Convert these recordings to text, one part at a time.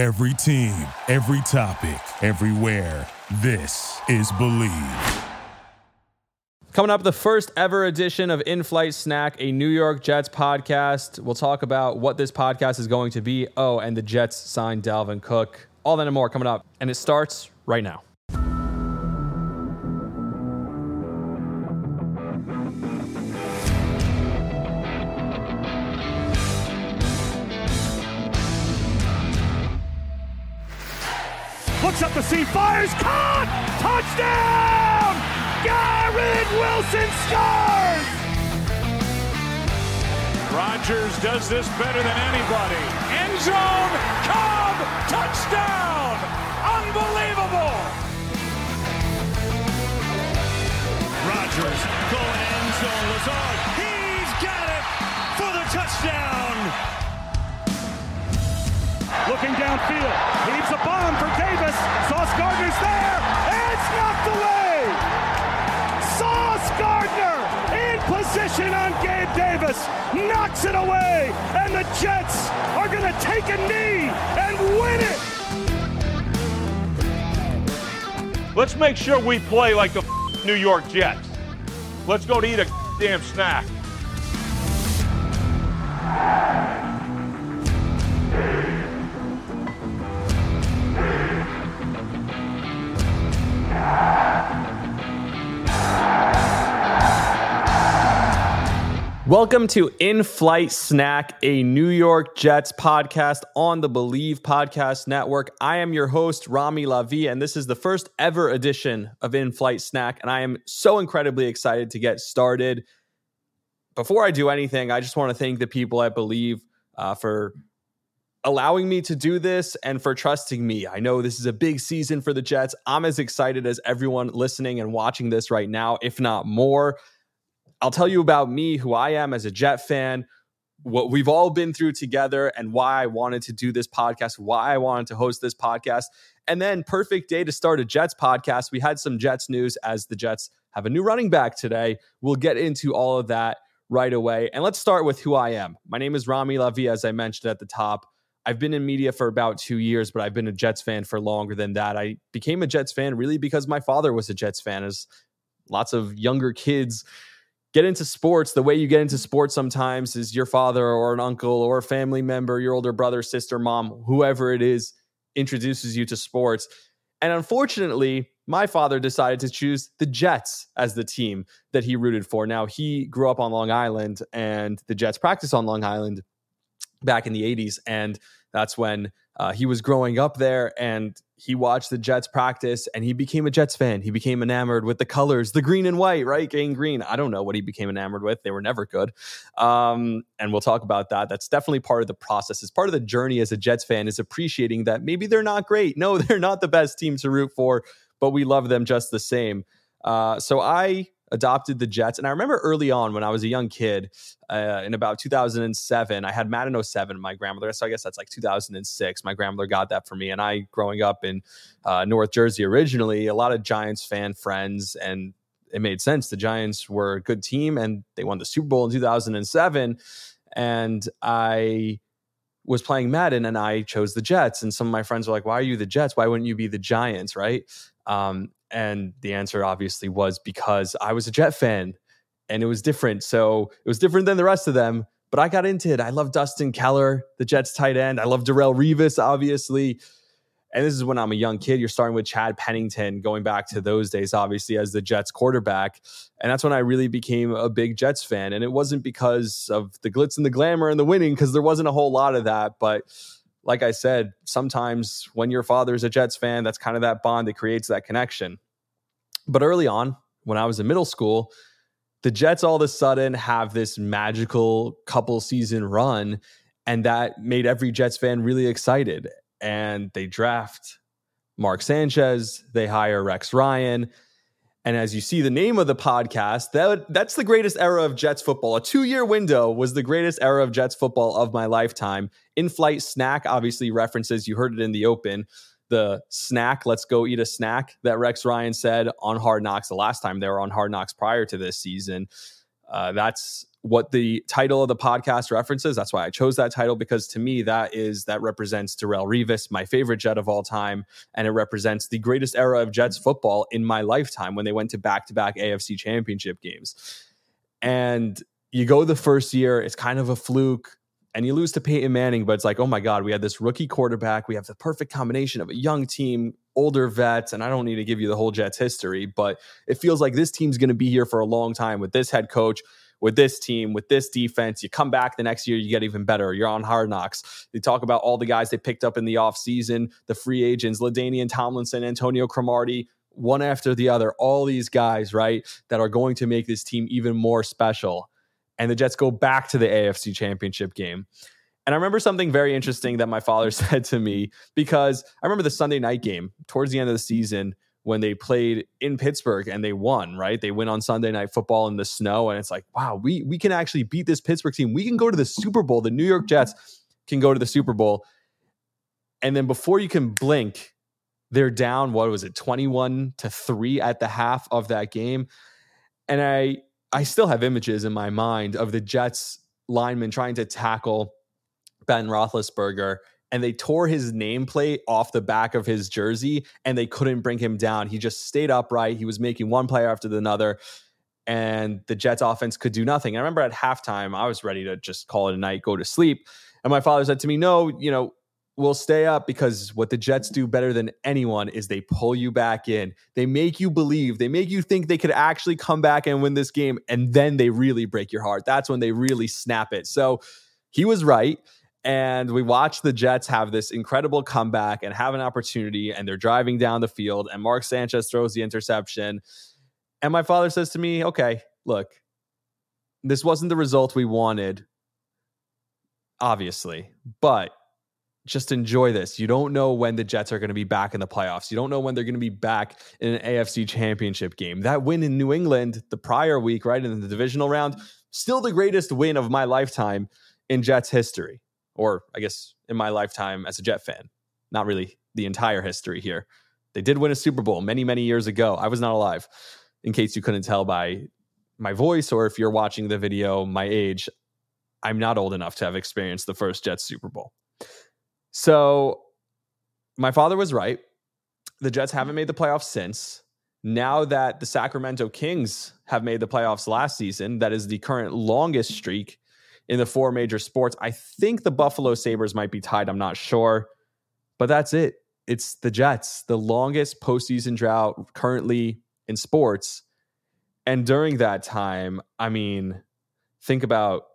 Every team, every topic, everywhere. This is Bleav. Coming up, the first ever edition of In Flight Snack, a New York Jets podcast. We'll talk about what this podcast is going to be. Oh, and the Jets signed Dalvin Cook. All that and more coming up. And it starts right now. Fires, caught! Touchdown! Garrett Wilson scores! Rodgers does this better than anybody. End zone, Cobb, touchdown! Unbelievable! Rodgers going end zone, Lazard, he's got it for the touchdown! Looking downfield, heaves a Knocks it away. And the Jets are going to take a knee and win it. Let's make sure we play like the New York Jets. Let's go to eat a damn snack. Welcome to In Flight Snack, a New York Jets podcast on the Bleav Podcast Network. I am your host, Rami Lavi, and this is the first ever edition of In Flight Snack. And I am so incredibly excited to get started. Before I do anything, I just want to thank the people at Bleav uh, for allowing me to do this and for trusting me. I know this is a big season for the Jets. I'm as excited as everyone listening and watching this right now, if not more. I'll tell you about me, who I am as a Jet fan, what we've all been through together, and why I wanted to do this podcast, why I wanted to host this podcast. And then, perfect day to start a Jets podcast. We had some Jets news as the Jets have a new running back today. We'll get into all of that right away. And let's start with who I am. My name is Rami Lavi, as I mentioned at the top. I've been in media for about two years, but I've been a Jets fan for longer than that. I became a Jets fan really because my father was a Jets fan, as lots of younger kids get into sports, the way you get into sports sometimes is your father or an uncle or a family member, your older brother, sister, mom, whoever it is, introduces you to sports. And unfortunately, my father decided to choose the Jets as the team that he rooted for. Now, he grew up on Long Island and the Jets practice on Long Island back in the 80s. And that's when uh, he was growing up there and he watched the Jets practice and he became a Jets fan. He became enamored with the colors, the green and white, right? Gang Green. I don't know what he became enamored with. They were never good. Um, and we'll talk about that. That's definitely part of the process. It's part of the journey as a Jets fan is appreciating that maybe they're not great. No, they're not the best team to root for, but we love them just the same. Uh, so I adopted the Jets. And I remember early on when I was a young kid uh, in about 2007, I had Madden 07, my grandmother. So I guess that's like 2006. My grandmother got that for me. And I, growing up in uh, North Jersey originally, a lot of Giants fan friends, and it made sense. The Giants were a good team and they won the Super Bowl in 2007. And I was playing Madden and I chose the Jets. And some of my friends were like, why are you the Jets? Why wouldn't you be the Giants? Right. Um, and the answer obviously was because I was a Jet fan and it was different. So it was different than the rest of them, but I got into it. I love Dustin Keller, the Jets tight end. I love Darrelle Revis, obviously. And this is when I'm a young kid. You're starting with Chad Pennington, going back to those days, obviously, as the Jets quarterback. And that's when I really became a big Jets fan. And it wasn't because of the glitz and the glamour and the winning, because there wasn't a whole lot of that. But like I said, sometimes when your father's a Jets fan, that's kind of that bond that creates that connection. But early on, when I was in middle school, the Jets all of a sudden have this magical couple season run, and that made every Jets fan really excited. And they draft Mark Sanchez, they hire Rex Ryan. And as you see the name of the podcast, that, that's the greatest era of Jets football. A two year window was the greatest era of Jets football of my lifetime. In flight snack obviously references, you heard it in the open, the snack, let's go eat a snack that Rex Ryan said on Hard Knocks the last time they were on Hard Knocks prior to this season. Uh, that's what the title of the podcast references. That's why I chose that title because to me that is that represents Darrelle Revis, my favorite Jet of all time, and it represents the greatest era of Jets football in my lifetime when they went to back-to-back AFC Championship games. And you go the first year, it's kind of a fluke and you lose to Peyton Manning, but it's like, oh my God, we had this rookie quarterback. We have the perfect combination of a young team, older vets, and I don't need to give you the whole Jets history, but it feels like this team's going to be here for a long time with this head coach, with this team, with this defense. You come back the next year, you get even better. You're on hard knocks. They talk about all the guys they picked up in the offseason, the free agents, LaDainian Tomlinson, Antonio Cromartie, one after the other, all these guys, right, that are going to make this team even more special and the Jets go back to the AFC championship game. And I remember something very interesting that my father said to me because I remember the Sunday night game towards the end of the season when they played in Pittsburgh and they won, right? They win on Sunday night football in the snow. And it's like, wow, we we can actually beat this Pittsburgh team. We can go to the Super Bowl. The New York Jets can go to the Super Bowl. And then before you can blink, they're down, what was it, 21 to 3 at the half of that game. And I I still have images in my mind of the Jets lineman trying to tackle Ben Roethlisberger, and they tore his nameplate off the back of his jersey, and they couldn't bring him down. He just stayed upright. He was making one play after another, and the Jets offense could do nothing. I remember at halftime, I was ready to just call it a night, go to sleep. And my father said to me, No, you know, We'll stay up because what the Jets do better than anyone is they pull you back in. They make you believe, they make you think they could actually come back and win this game. And then they really break your heart. That's when they really snap it. So he was right. And we watch the Jets have this incredible comeback and have an opportunity. And they're driving down the field, and Mark Sanchez throws the interception. And my father says to me, Okay, look, this wasn't the result we wanted, obviously, but just enjoy this. You don't know when the Jets are going to be back in the playoffs. You don't know when they're going to be back in an AFC championship game. That win in New England the prior week, right, in the divisional round, still the greatest win of my lifetime in Jets history, or I guess in my lifetime as a Jet fan. Not really the entire history here. They did win a Super Bowl many, many years ago. I was not alive, in case you couldn't tell by my voice, or if you're watching the video, my age. I'm not old enough to have experienced the first Jets Super Bowl. So my father was right. The Jets haven't made the playoffs since. Now that the Sacramento Kings have made the playoffs last season, that is the current longest streak in the four major sports. I think the Buffalo Sabres might be tied. I'm not sure. But that's it. It's the Jets, the longest postseason drought currently in sports. And during that time, I mean, think about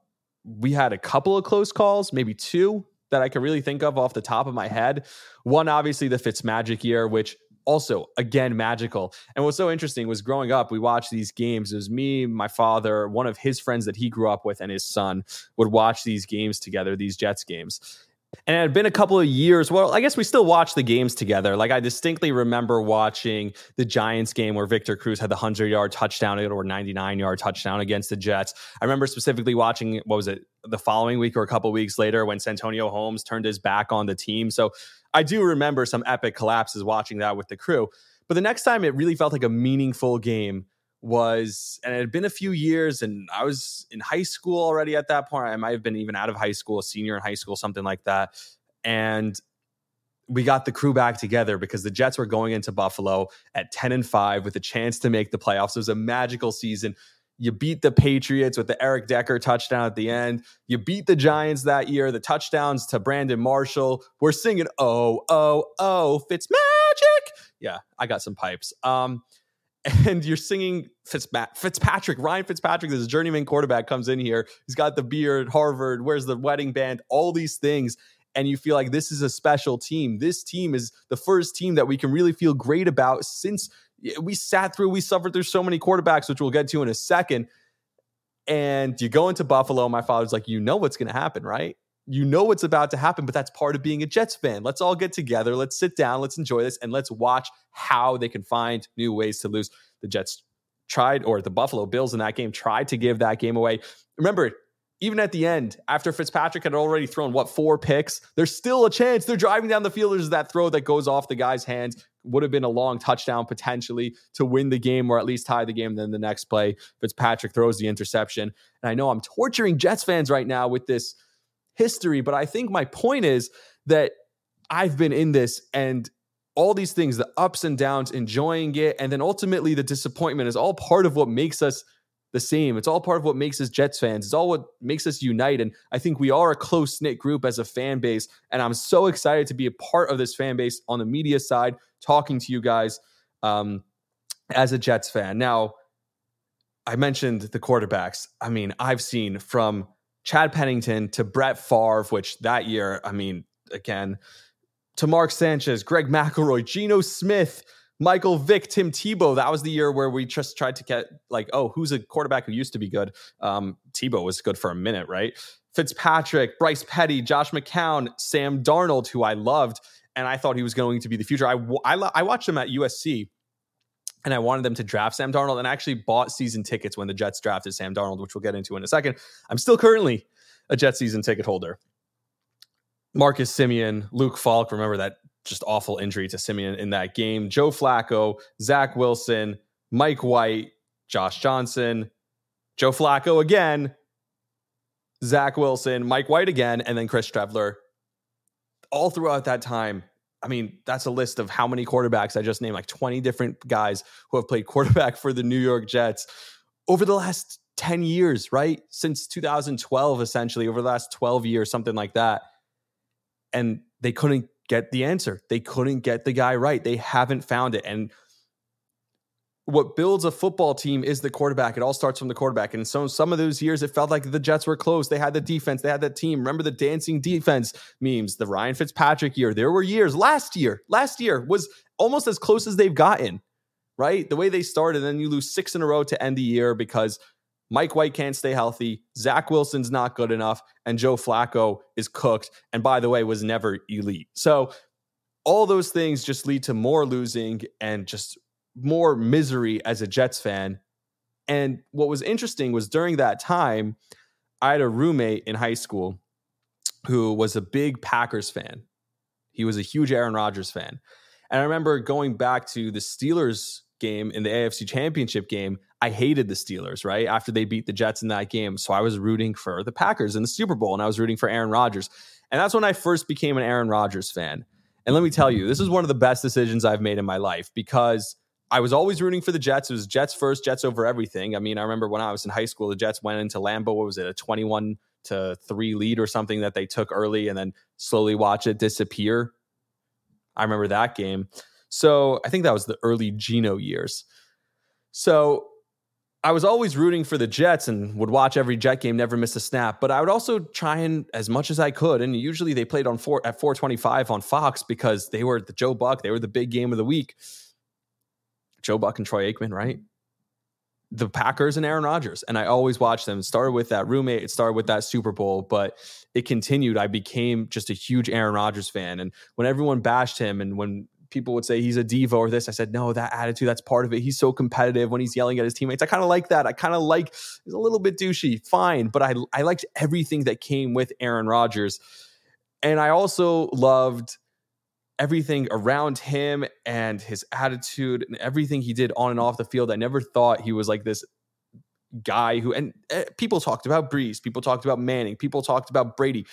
we had a couple of close calls, maybe two that I can really think of off the top of my head. One, obviously, the Fitzmagic year, which also again magical. And what's so interesting was growing up, we watched these games. It was me, my father, one of his friends that he grew up with, and his son would watch these games together, these Jets games. And it had been a couple of years. Well, I guess we still watch the games together. Like I distinctly remember watching the Giants game where Victor Cruz had the 100 yard touchdown or 99 yard touchdown against the Jets. I remember specifically watching, what was it, the following week or a couple weeks later when Santonio Holmes turned his back on the team. So I do remember some epic collapses watching that with the crew. But the next time it really felt like a meaningful game was, and it had been a few years, and I was in high school already at that point. I might have been even out of high school, a senior in high school, something like that. And we got the crew back together because the Jets were going into Buffalo at 10 and 5 with a chance to make the playoffs. It was a magical season. You beat the Patriots with the Eric Decker touchdown at the end. You beat the Giants that year, the touchdowns to Brandon Marshall. We're singing, oh, oh, oh, Fitz magic. Yeah, I got some pipes. Um, and you're singing Fitzpatrick, Ryan Fitzpatrick, this journeyman quarterback comes in here. He's got the beard, Harvard, where's the wedding band, all these things. And you feel like this is a special team. This team is the first team that we can really feel great about since we sat through, we suffered through so many quarterbacks, which we'll get to in a second. And you go into Buffalo. My father's like, you know what's going to happen, right? you know what's about to happen, but that's part of being a Jets fan. Let's all get together. Let's sit down. Let's enjoy this and let's watch how they can find new ways to lose. The Jets tried, or the Buffalo Bills in that game tried to give that game away. Remember, even at the end, after Fitzpatrick had already thrown what four picks, there's still a chance they're driving down the field. There's that throw that goes off the guy's hands. Would have been a long touchdown potentially to win the game or at least tie the game. Then the next play, Fitzpatrick throws the interception. And I know I'm torturing Jets fans right now with this history, but I think my point is that I've been in this and all these things, the ups and downs, enjoying it, and then ultimately the disappointment is all part of what makes us the same. It's all part of what makes us Jets fans. It's all what makes us unite. And I think we are a close knit group as a fan base. And I'm so excited to be a part of this fan base on the media side, talking to you guys um, as a Jets fan. Now, I mentioned the quarterbacks. I mean, I've seen from Chad Pennington to Brett Favre, which that year, I mean, again, to Mark Sanchez, Greg McElroy, Geno Smith, Michael Vick, Tim Tebow. That was the year where we just tried to get like, oh, who's a quarterback who used to be good? Um, Tebow was good for a minute, right? Fitzpatrick, Bryce Petty, Josh McCown, Sam Darnold, who I loved, and I thought he was going to be the future. I I, I watched him at USC. And I wanted them to draft Sam Darnold and I actually bought season tickets when the Jets drafted Sam Darnold, which we'll get into in a second. I'm still currently a Jet season ticket holder. Marcus Siemian, Luke Falk, remember that just awful injury to Siemian in that game. Joe Flacco, Zach Wilson, Mike White, Josh Johnson, Joe Flacco again, Zach Wilson, Mike White again, and then Chris Streveler. All throughout that time, I mean, that's a list of how many quarterbacks I just named, like 20 different guys who have played quarterback for the New York Jets over the last 10 years, right? Since 2012, essentially, over the last 12 years, something like that and they couldn't get the answer. They couldn't get the guy right. They haven't found it. And what builds a football team is the quarterback. It all starts from the quarterback. And so some of those years, it felt like the Jets were close. They had the defense, they had that team. Remember the dancing defense memes, the Ryan Fitzpatrick year. There were years last year, last year was almost as close as they've gotten, right? The way they started, then you lose six in a row to end the year because Mike White can't stay healthy. Zach Wilson's not good enough. And Joe Flacco is cooked. And by the way, was never elite. So all those things just lead to more losing and just more misery as a Jets fan. And what was interesting was during that time, I had a roommate in high school who was a big Packers fan. He was a huge Aaron Rodgers fan. And I remember going back to the Steelers game in the AFC Championship game, I hated the Steelers, right? After they beat the Jets in that game. So I was rooting for the Packers in the Super Bowl and I was rooting for Aaron Rodgers. And that's when I first became an Aaron Rodgers fan. And let me tell you, this is one of the best decisions I've made in my life because I was always rooting for the Jets. It was Jets first, Jets over everything. I mean, I remember when I was in high school, the Jets went into Lambeau. What was it, a 21 to 3 lead or something that they took early and then slowly watch it disappear? I remember that game. So I think that was the early Geno years. So I was always rooting for the Jets and would watch every Jet game, never miss a snap. But I would also try and as much as I could. And usually they played on four at 425 on Fox because they were the Joe Buck, they were the big game of the week. Joe Buck and Troy Aikman, right? The Packers and Aaron Rodgers. And I always watched them. It started with that roommate, it started with that Super Bowl, but it continued. I became just a huge Aaron Rodgers fan. And when everyone bashed him and when people would say he's a diva or this. I said, no, that attitude, that's part of it. He's so competitive when he's yelling at his teammates. I kind of like that. I kind of like he's a little bit douchey, fine, but I I liked everything that came with Aaron Rodgers. And I also loved everything around him and his attitude and everything he did on and off the field. I never thought he was like this guy who and uh, people talked about Brees, people talked about Manning, people talked about Brady.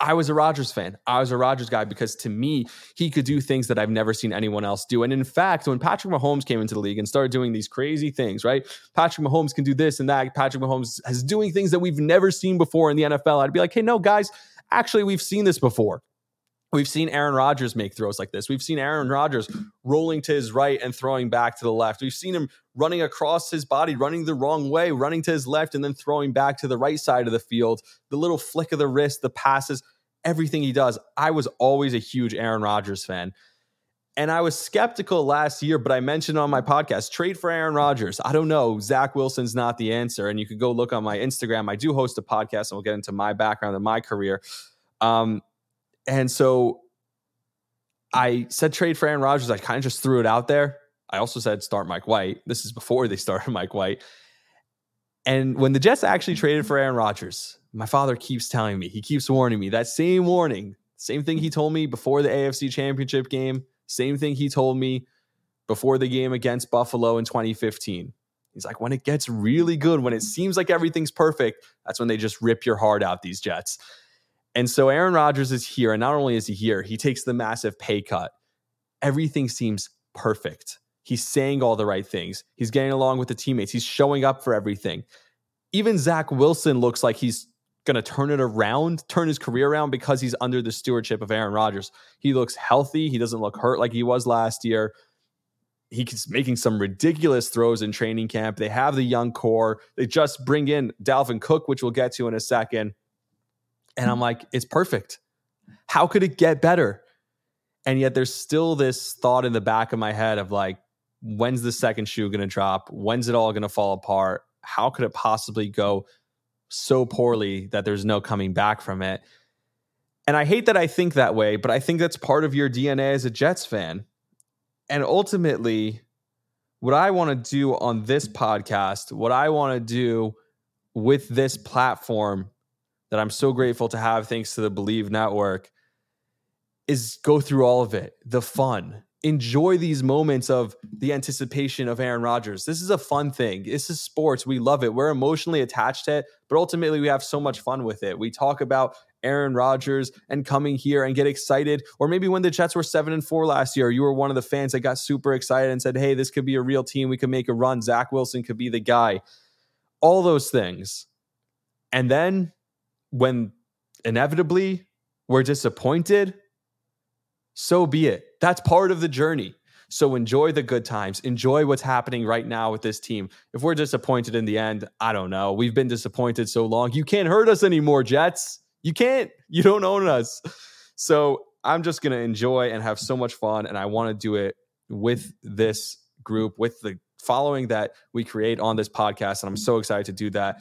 I was a Rodgers fan. I was a Rodgers guy because to me, he could do things that I've never seen anyone else do. And in fact, when Patrick Mahomes came into the league and started doing these crazy things, right? Patrick Mahomes can do this and that. Patrick Mahomes has doing things that we've never seen before in the NFL. I'd be like, hey, no, guys, actually, we've seen this before. We've seen Aaron Rodgers make throws like this. We've seen Aaron Rodgers rolling to his right and throwing back to the left. We've seen him running across his body, running the wrong way, running to his left, and then throwing back to the right side of the field. The little flick of the wrist, the passes everything he does. I was always a huge Aaron Rodgers fan. And I was skeptical last year, but I mentioned on my podcast trade for Aaron Rodgers. I don't know. Zach Wilson's not the answer. And you could go look on my Instagram. I do host a podcast and we'll get into my background and my career. Um, and so I said trade for Aaron Rodgers. I kind of just threw it out there. I also said start Mike White. This is before they started Mike White. And when the Jets actually traded for Aaron Rodgers, my father keeps telling me, he keeps warning me that same warning, same thing he told me before the AFC championship game, same thing he told me before the game against Buffalo in 2015. He's like, when it gets really good, when it seems like everything's perfect, that's when they just rip your heart out, these Jets. And so Aaron Rodgers is here. And not only is he here, he takes the massive pay cut. Everything seems perfect. He's saying all the right things. He's getting along with the teammates. He's showing up for everything. Even Zach Wilson looks like he's going to turn it around, turn his career around because he's under the stewardship of Aaron Rodgers. He looks healthy. He doesn't look hurt like he was last year he's making some ridiculous throws in training camp. They have the young core. They just bring in Dalvin Cook, which we'll get to in a second. And I'm mm. like, it's perfect. How could it get better? And yet there's still this thought in the back of my head of like, when's the second shoe going to drop? When's it all going to fall apart? How could it possibly go so poorly that there's no coming back from it? And I hate that I think that way, but I think that's part of your DNA as a Jets fan and ultimately, what I want to do on this podcast, what I want to do with this platform that I'm so grateful to have thanks to the Bleav Network is go through all of it, the fun. Enjoy these moments of the anticipation of Aaron Rodgers. This is a fun thing. This is sports. We love it. We're emotionally attached to it, but ultimately we have so much fun with it. We talk about Aaron Rodgers and coming here and get excited. Or maybe when the Jets were seven and four last year, you were one of the fans that got super excited and said, Hey, this could be a real team. We could make a run. Zach Wilson could be the guy. All those things. And then when inevitably we're disappointed, so be it. That's part of the journey. So enjoy the good times. Enjoy what's happening right now with this team. If we're disappointed in the end, I don't know. We've been disappointed so long. You can't hurt us anymore, Jets. You can't. You don't own us. So I'm just going to enjoy and have so much fun. And I want to do it with this group, with the following that we create on this podcast. And I'm so excited to do that.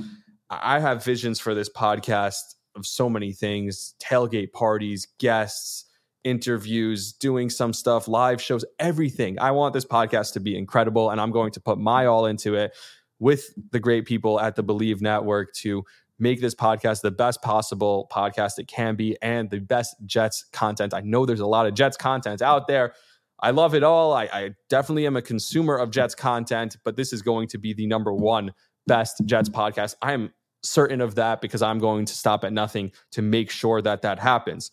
I have visions for this podcast of so many things tailgate parties, guests, interviews, doing some stuff, live shows, everything. I want this podcast to be incredible. And I'm going to put my all into it with the great people at the Bleav Network to make this podcast the best possible podcast it can be and the best Jets content. I know there's a lot of Jets content out there. I love it all. I, I, definitely am a consumer of Jets content, but this is going to be the number one best Jets podcast. I am certain of that because I'm going to stop at nothing to make sure that that happens.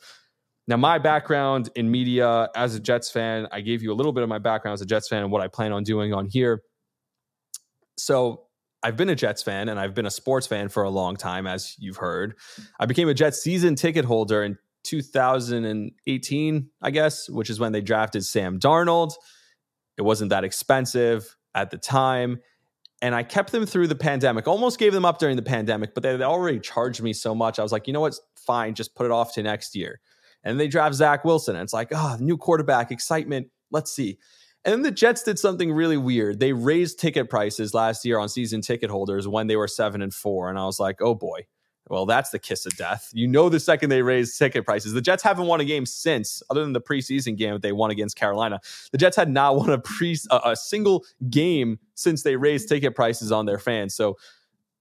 Now, my background in media as a Jets fan, I gave you a little bit of my background as a Jets fan and what I plan on doing on here. So, I've been a Jets fan and I've been a sports fan for a long time, as you've heard. I became a Jets season ticket holder in 2018, I guess, which is when they drafted Sam Darnold. It wasn't that expensive at the time. And I kept them through the pandemic, almost gave them up during the pandemic, but they already charged me so much. I was like, you know what? Fine, just put it off to next year. And they draft Zach Wilson. And it's like, oh, new quarterback, excitement. Let's see. And then the Jets did something really weird. They raised ticket prices last year on season ticket holders when they were seven and four. And I was like, oh boy, well, that's the kiss of death. You know, the second they raised ticket prices, the Jets haven't won a game since, other than the preseason game that they won against Carolina. The Jets had not won a pre a, a single game since they raised ticket prices on their fans. So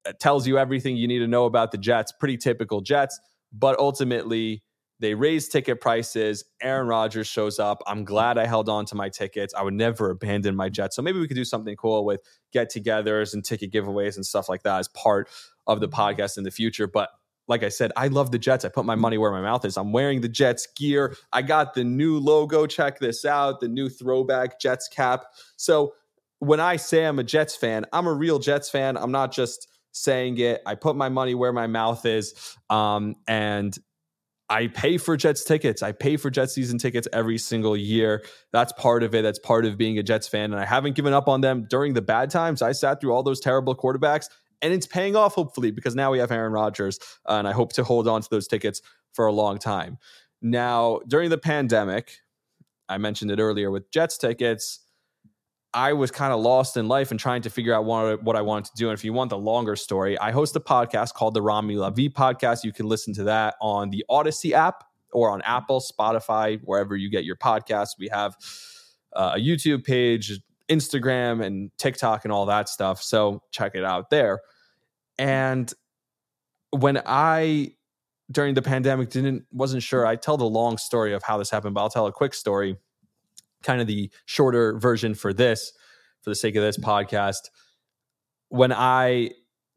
it tells you everything you need to know about the Jets. Pretty typical Jets, but ultimately they raise ticket prices. Aaron Rodgers shows up. I'm glad I held on to my tickets. I would never abandon my Jets. So maybe we could do something cool with get togethers and ticket giveaways and stuff like that as part of the podcast in the future. But like I said, I love the Jets. I put my money where my mouth is. I'm wearing the Jets gear. I got the new logo. Check this out the new throwback Jets cap. So when I say I'm a Jets fan, I'm a real Jets fan. I'm not just saying it. I put my money where my mouth is. Um, and I pay for Jets tickets. I pay for Jets season tickets every single year. That's part of it. That's part of being a Jets fan. And I haven't given up on them during the bad times. I sat through all those terrible quarterbacks, and it's paying off, hopefully, because now we have Aaron Rodgers. Uh, and I hope to hold on to those tickets for a long time. Now, during the pandemic, I mentioned it earlier with Jets tickets. I was kind of lost in life and trying to figure out what, I wanted to do. And if you want the longer story, I host a podcast called the Rami Lavi podcast. You can listen to that on the Audacy app or on Apple, Spotify, wherever you get your podcasts. We have uh, a YouTube page, Instagram, and TikTok, and all that stuff. So check it out there. And when I during the pandemic didn't wasn't sure, I tell the long story of how this happened, but I'll tell a quick story, kind of the shorter version for this, for the sake of this mm. podcast. When I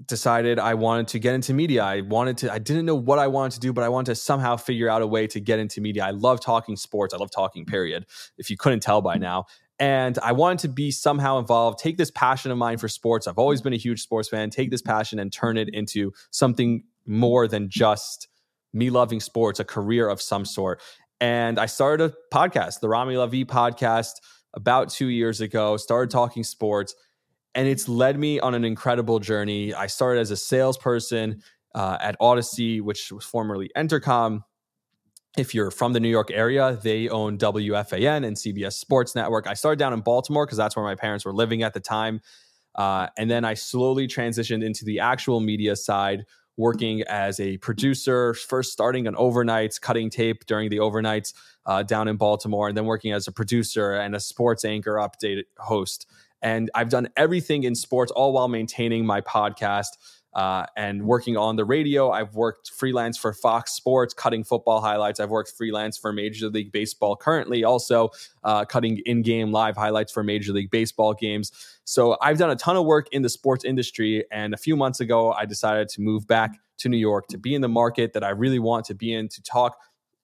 decided I wanted to get into media. I wanted to, I didn't know what I wanted to do, but I wanted to somehow figure out a way to get into media. I love talking sports. I love talking, mm. period, if you couldn't tell by mm. now. And I wanted to be somehow involved, take this passion of mine for sports. I've always been a huge sports fan, take this passion and turn it into something more than just me loving sports, a career of some sort. And I started a podcast, the Rami Lavi podcast, about two years ago, started talking sports and it's led me on an incredible journey. I started as a salesperson uh, at Audacy, which was formerly Entercom. If you're from the New York area, they own WFAN and CBS Sports Network. I started down in Baltimore because that's where my parents were living at the time. Uh, and then I slowly transitioned into the actual media side, working as a producer, first starting on overnights, cutting tape during the overnights uh, down in Baltimore, and then working as a producer and a sports anchor update host. And I've done everything in sports, all while maintaining my podcast uh, and working on the radio. I've worked freelance for Fox Sports, cutting football highlights. I've worked freelance for Major League Baseball currently, also uh, cutting in game live highlights for Major League Baseball games. So I've done a ton of work in the sports industry. And a few months ago, I decided to move back to New York to be in the market that I really want to be in to talk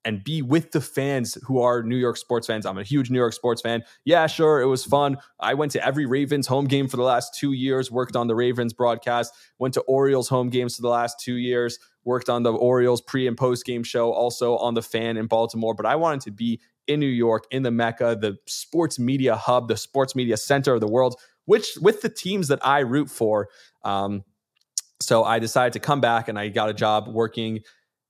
and be with the fans who are New York sports fans. I'm a huge New York sports fan. Yeah, sure, it was fun. I went to every Ravens home game for the last two years, worked on the Ravens broadcast, went to Orioles home games for the last two years, worked on the Orioles pre and post game show, also on the fan in Baltimore. But I wanted to be in New York, in the Mecca, the sports media hub, the sports media center of the world, which with the teams that I root for. Um, so I decided to come back and I got a job working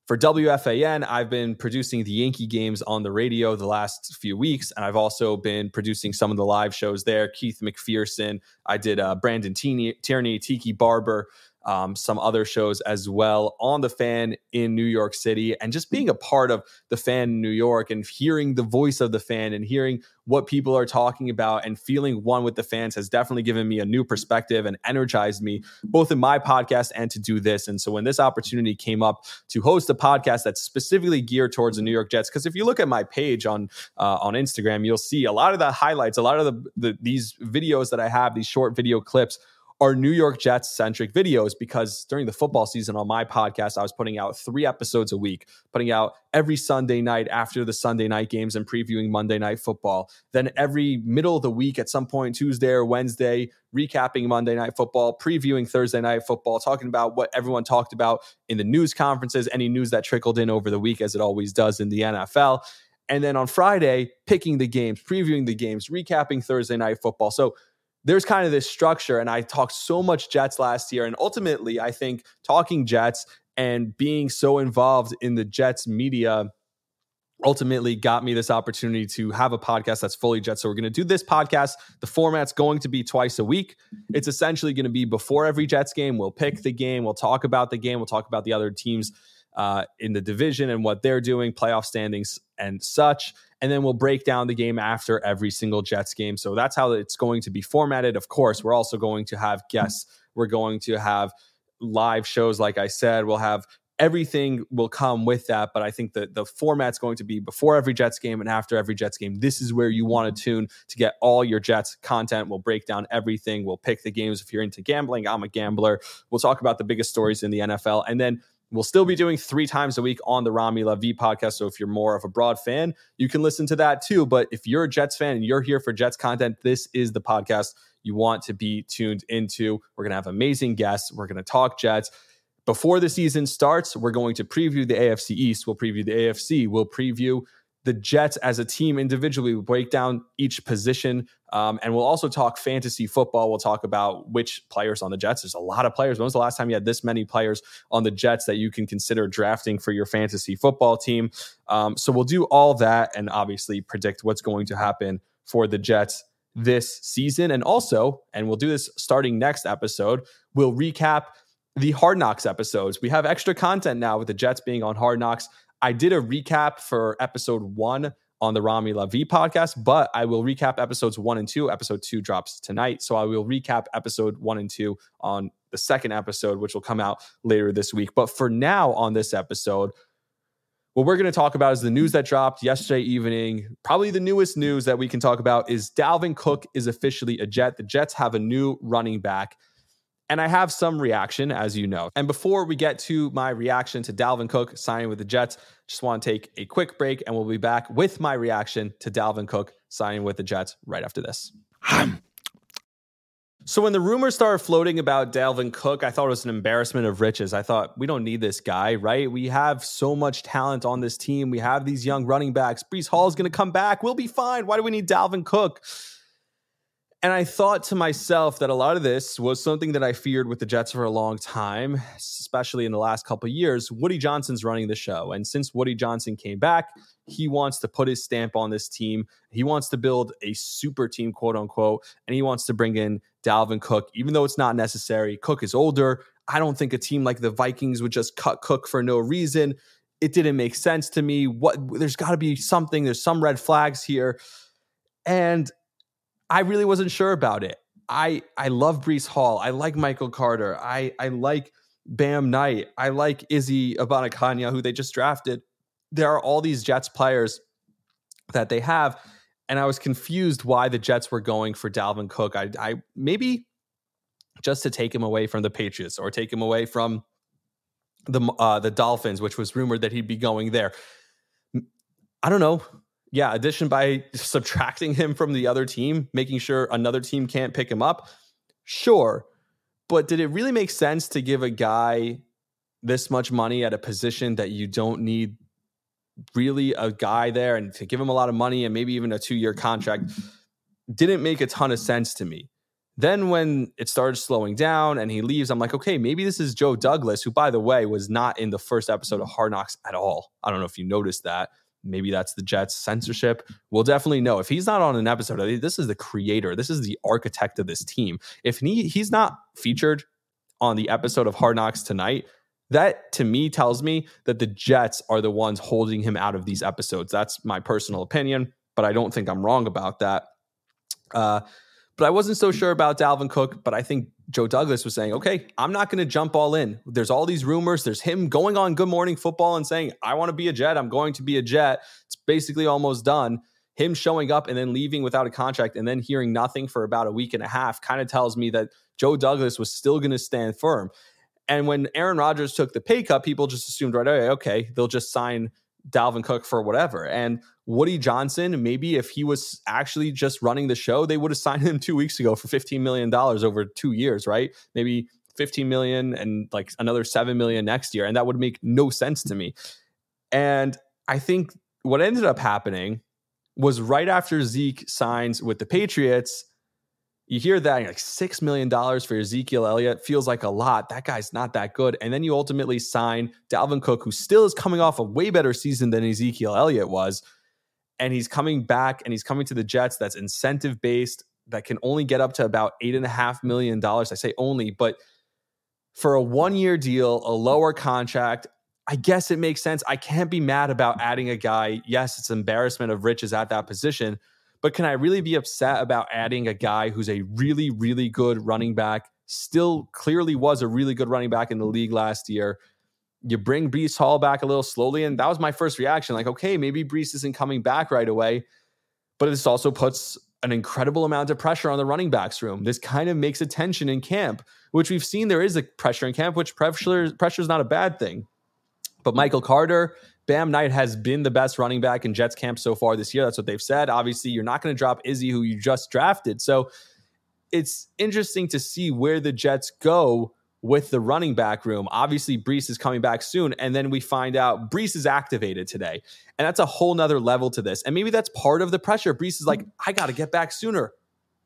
for WFAN, I've been producing the Yankee games on the radio the last few weeks, and I've also been producing some of the live shows there. Keith McPherson, I did uh, Brandon Tierney, Tiki Barber, um, some other shows as well on the fan in New York City, and just being a part of the fan in New York and hearing the voice of the fan and hearing what people are talking about and feeling one with the fans has definitely given me a new perspective and energized me both in my podcast and to do this. And so when this opportunity came up to host a podcast that's specifically geared towards the New York Jets, because if you look at my page on uh, on Instagram, you'll see a lot of the highlights, a lot of the, the these videos that I have, these short video clips are New York Jets centric videos because during the football season on my podcast, I was putting out three episodes a week, putting out every Sunday night after the Sunday night games and previewing Monday night football. Then every middle of the week at some point, Tuesday or Wednesday, recapping Monday night football, previewing Thursday night football, talking about what everyone talked about in the news conferences, any news that trickled in over the week, as it always does in the NFL. And then on Friday, picking the games, previewing the games, recapping Thursday night football. So there's kind of this structure. And I talked so much Jets last year. And ultimately, I think talking Jets and being so involved in the Jets media ultimately got me this opportunity to have a podcast that's fully Jets. So we're going to do this podcast. The format's going to be twice a week. It's essentially going to be before every Jets game. We'll pick the game. We'll talk about the game. We'll talk about the other teams uh, in the division and what they're doing, playoff standings and such and then we'll break down the game after every single Jets game. So that's how it's going to be formatted. Of course, we're also going to have guests. We're going to have live shows, like I said. We'll have everything will come with that. But I think that the format's going to be before every Jets game and after every Jets game. This is where you want to tune to get all your Jets content. We'll break down everything. We'll pick the games if you're into gambling. I'm a gambler. We'll talk about the biggest stories in the NFL. And then We'll still be doing three times a week on the Rami Lavi podcast. So if you're more of a broad fan, you can listen to that too. But if you're a Jets fan and you're here for Jets content, this is the podcast you want to be tuned into. We're going to have amazing guests. We're going to talk Jets. Before the season starts, we're going to preview the AFC East. We'll preview the AFC. We'll preview the Jets as a team individually. We'll break down each position. Um, and we'll also talk fantasy football. We'll talk about which players on the Jets. There's a lot of players. When was the last time you had this many players on the Jets that you can consider drafting for your fantasy football team? Um, so we'll do all that and obviously predict what's going to happen for the Jets this season. And also, and we'll do this starting next episode, we'll recap the Hard Knocks episodes. We have extra content now with the Jets being on Hard Knocks. I did a recap for episode one on the Rami Lavi podcast, but I will recap episodes one and two. Episode two drops tonight. So I will recap episode one and two on the second episode, which will come out later this week. But for now, on this episode, what we're going to talk about is the news that dropped yesterday evening. Probably the newest news that we can talk about is Dalvin Cook is officially a Jet. The Jets have a new running back. And I have some reaction, as you know. And before we get to my reaction to Dalvin Cook signing with the Jets, just want to take a quick break and we'll be back with my reaction to Dalvin Cook signing with the Jets right after this. So when the rumors started floating about Dalvin Cook, I thought it was an embarrassment of riches. I thought we don't need this guy, right? We have so much talent on this team. We have these young running backs. Breece Hall is going to come back. We'll be fine. Why do we need Dalvin Cook? And I thought to myself that a lot of this was something that I feared with the Jets for a long time, especially in the last couple years. Woody Johnson's running the show. And since Woody Johnson came back, he wants to put his stamp on this team. He wants to build a super team, quote unquote, and he wants to bring in Dalvin Cook, even though it's not necessary. Cook is older. I don't think a team like the Vikings would just cut Cook for no reason. It didn't make sense to me. What there's got to be something, there's some red flags here. And I really wasn't sure about it. I I love Breece Hall. I like Michael Carter. I I like Bam Knight. I like Izzy Abanikanda, who they just drafted. There are all these Jets players that they have, and I was confused why the Jets were going for Dalvin Cook. I, I maybe just to take him away from the Patriots or take him away from the uh, the Dolphins, which was rumored that he'd be going there. I don't know yeah, addition by subtracting him from the other team, making sure another team can't pick him up. Sure. But did it really make sense to give a guy this much money at a position that you don't need really a guy there and to give him a lot of money and maybe even a two year contract? Didn't make a ton of sense to me. Then when it started slowing down and he leaves, I'm like, okay, maybe this is Joe Douglas, who, by the way, was not in the first episode of Hard Knocks at all. I don't know if you noticed that. Maybe that's the Jets censorship. We'll definitely know. If he's not on an episode, this is the creator. This is the architect of this team. If he, he's not featured on the episode of Hard Knocks tonight, that to me tells me that the Jets are the ones holding him out of these episodes. That's my personal opinion, but I don't think I'm wrong about that. Uh, but I wasn't so sure about Dalvin Cook, but I think Joe Douglas was saying, okay, I'm not going to jump all in. There's all these rumors. There's him going on Good Morning Football and saying, I want to be a Jet. I'm going to be a Jet. It's basically almost done. Him showing up and then leaving without a contract and then hearing nothing for about a week and a half kind of tells me that Joe Douglas was still going to stand firm. And when Aaron Rodgers took the pay cut, people just assumed right away, okay, they'll just sign Dalvin Cook for whatever. And Woody Johnson, maybe if he was actually just running the show, they would have signed him two weeks ago for $15 million over two years, right? Maybe 15 million and like another 7 million next year. And that would make no sense to me. And I think what ended up happening was right after Zeke signs with the Patriots, you hear that like six million dollars for Ezekiel Elliott feels like a lot. That guy's not that good. And then you ultimately sign Dalvin Cook, who still is coming off a way better season than Ezekiel Elliott was. And he's coming back and he's coming to the Jets that's incentive based, that can only get up to about eight and a half million dollars. I say only, but for a one year deal, a lower contract, I guess it makes sense. I can't be mad about adding a guy. Yes, it's embarrassment of riches at that position but can I really be upset about adding a guy who's a really, really good running back? Still clearly was a really good running back in the league last year. You bring Breece Hall back a little slowly. And that was my first reaction like, okay, maybe Breece isn't coming back right away. But this also puts an incredible amount of pressure on the running backs room. This kind of makes a tension in camp, which we've seen there is a pressure in camp, which pressure pressure is not a bad thing. But Michael Carter Bam Knight has been the best running back in Jets camp so far this year. That's what they've said. Obviously, you're not going to drop Izzy, who you just drafted. So it's interesting to see where the Jets go with the running back room. Obviously, Breece is coming back soon. And then we find out Breece is activated today. And that's a whole nother level to this. And maybe that's part of the pressure. Breece is like, mm-hmm. I got to get back sooner.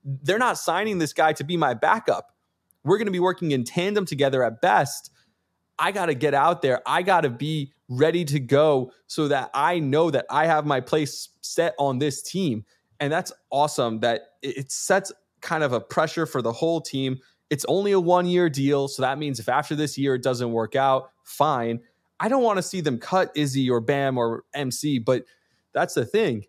They're not signing this guy to be my backup. We're going to be working in tandem together at best. I got to get out there. I got to be ready to go so that I know that I have my place set on this team. And that's awesome that it sets kind of a pressure for the whole team. It's only a one year deal. So that means if after this year it doesn't work out, fine. I don't want to see them cut Izzy or Bam or MC, but that's the thing.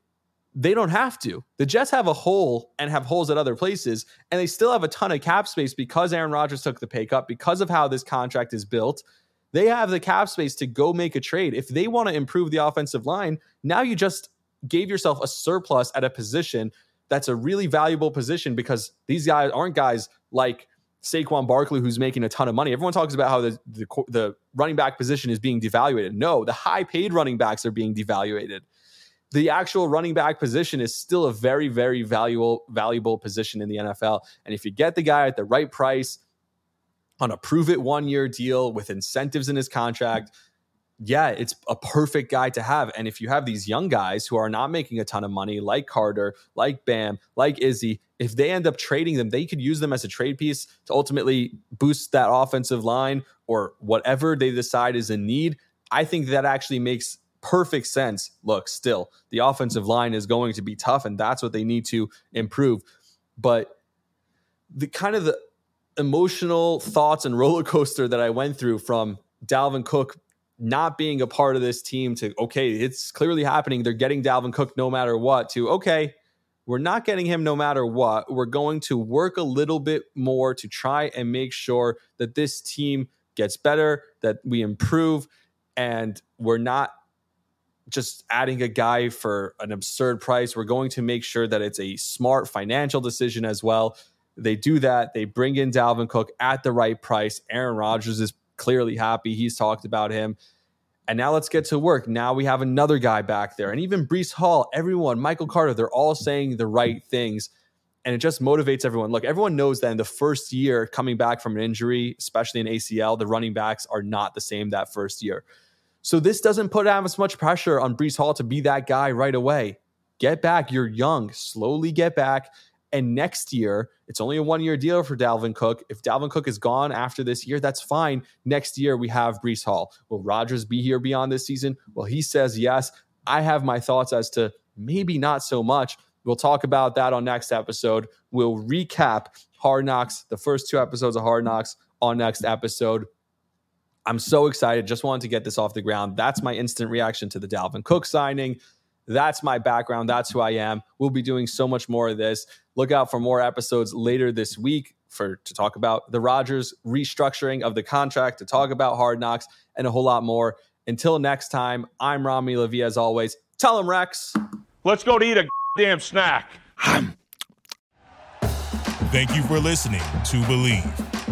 They don't have to. The Jets have a hole and have holes at other places, and they still have a ton of cap space because Aaron Rodgers took the pay cut, because of how this contract is built. They have the cap space to go make a trade. If they want to improve the offensive line, now you just gave yourself a surplus at a position that's a really valuable position because these guys aren't guys like Saquon Barkley who's making a ton of money. Everyone talks about how the, the, the running back position is being devaluated. No, the high paid running backs are being devaluated. The actual running back position is still a very very valuable valuable position in the NFL. And if you get the guy at the right price on a prove it one year deal with incentives in his contract, yeah, it's a perfect guy to have. And if you have these young guys who are not making a ton of money, like Carter, like Bam, like Izzy, if they end up trading them, they could use them as a trade piece to ultimately boost that offensive line or whatever they decide is a need. I think that actually makes perfect sense. Look, still, the offensive line is going to be tough, and that's what they need to improve. But the kind of the emotional thoughts and roller coaster that I went through from Dalvin Cook not being a part of this team to okay, it's clearly happening. They're getting Dalvin Cook no matter what. To okay, we're not getting him no matter what. We're going to work a little bit more to try and make sure that this team gets better, that we improve, and we're not just adding a guy for an absurd price. We're going to make sure that it's a smart financial decision as well. They do that. They bring in Dalvin Cook at the right price. Aaron Rodgers is clearly happy. He's talked about him. And now let's get to work. Now we have another guy back there. And even Breece Hall, everyone, Michael Carter, they're all saying the right things. And it just motivates everyone. Look, everyone knows that in the first year coming back from an injury, especially an ACL, the running backs are not the same that first year. So this doesn't put as much pressure on Breece Hall to be that guy right away. Get back. You're young. Slowly get back. And next year, it's only a one year deal for Dalvin Cook. If Dalvin Cook is gone after this year, that's fine. Next year, we have Breece Hall. Will Rodgers be here beyond this season? Well, he says yes. I have my thoughts as to maybe not so much. We'll talk about that on next episode. We'll recap Hard Knocks, the first two episodes of Hard Knocks on next episode. I'm so excited. Just wanted to get this off the ground. That's my instant reaction to the Dalvin Cook signing. That's my background. That's who I am. We'll be doing so much more of this. Look out for more episodes later this week for to talk about the Rodgers restructuring of the contract, to talk about hard knocks, and a whole lot more. Until next time, I'm Rami Lavi as always. Tell him Rex. Let's go to eat a damn snack. Thank you for listening to Bleav.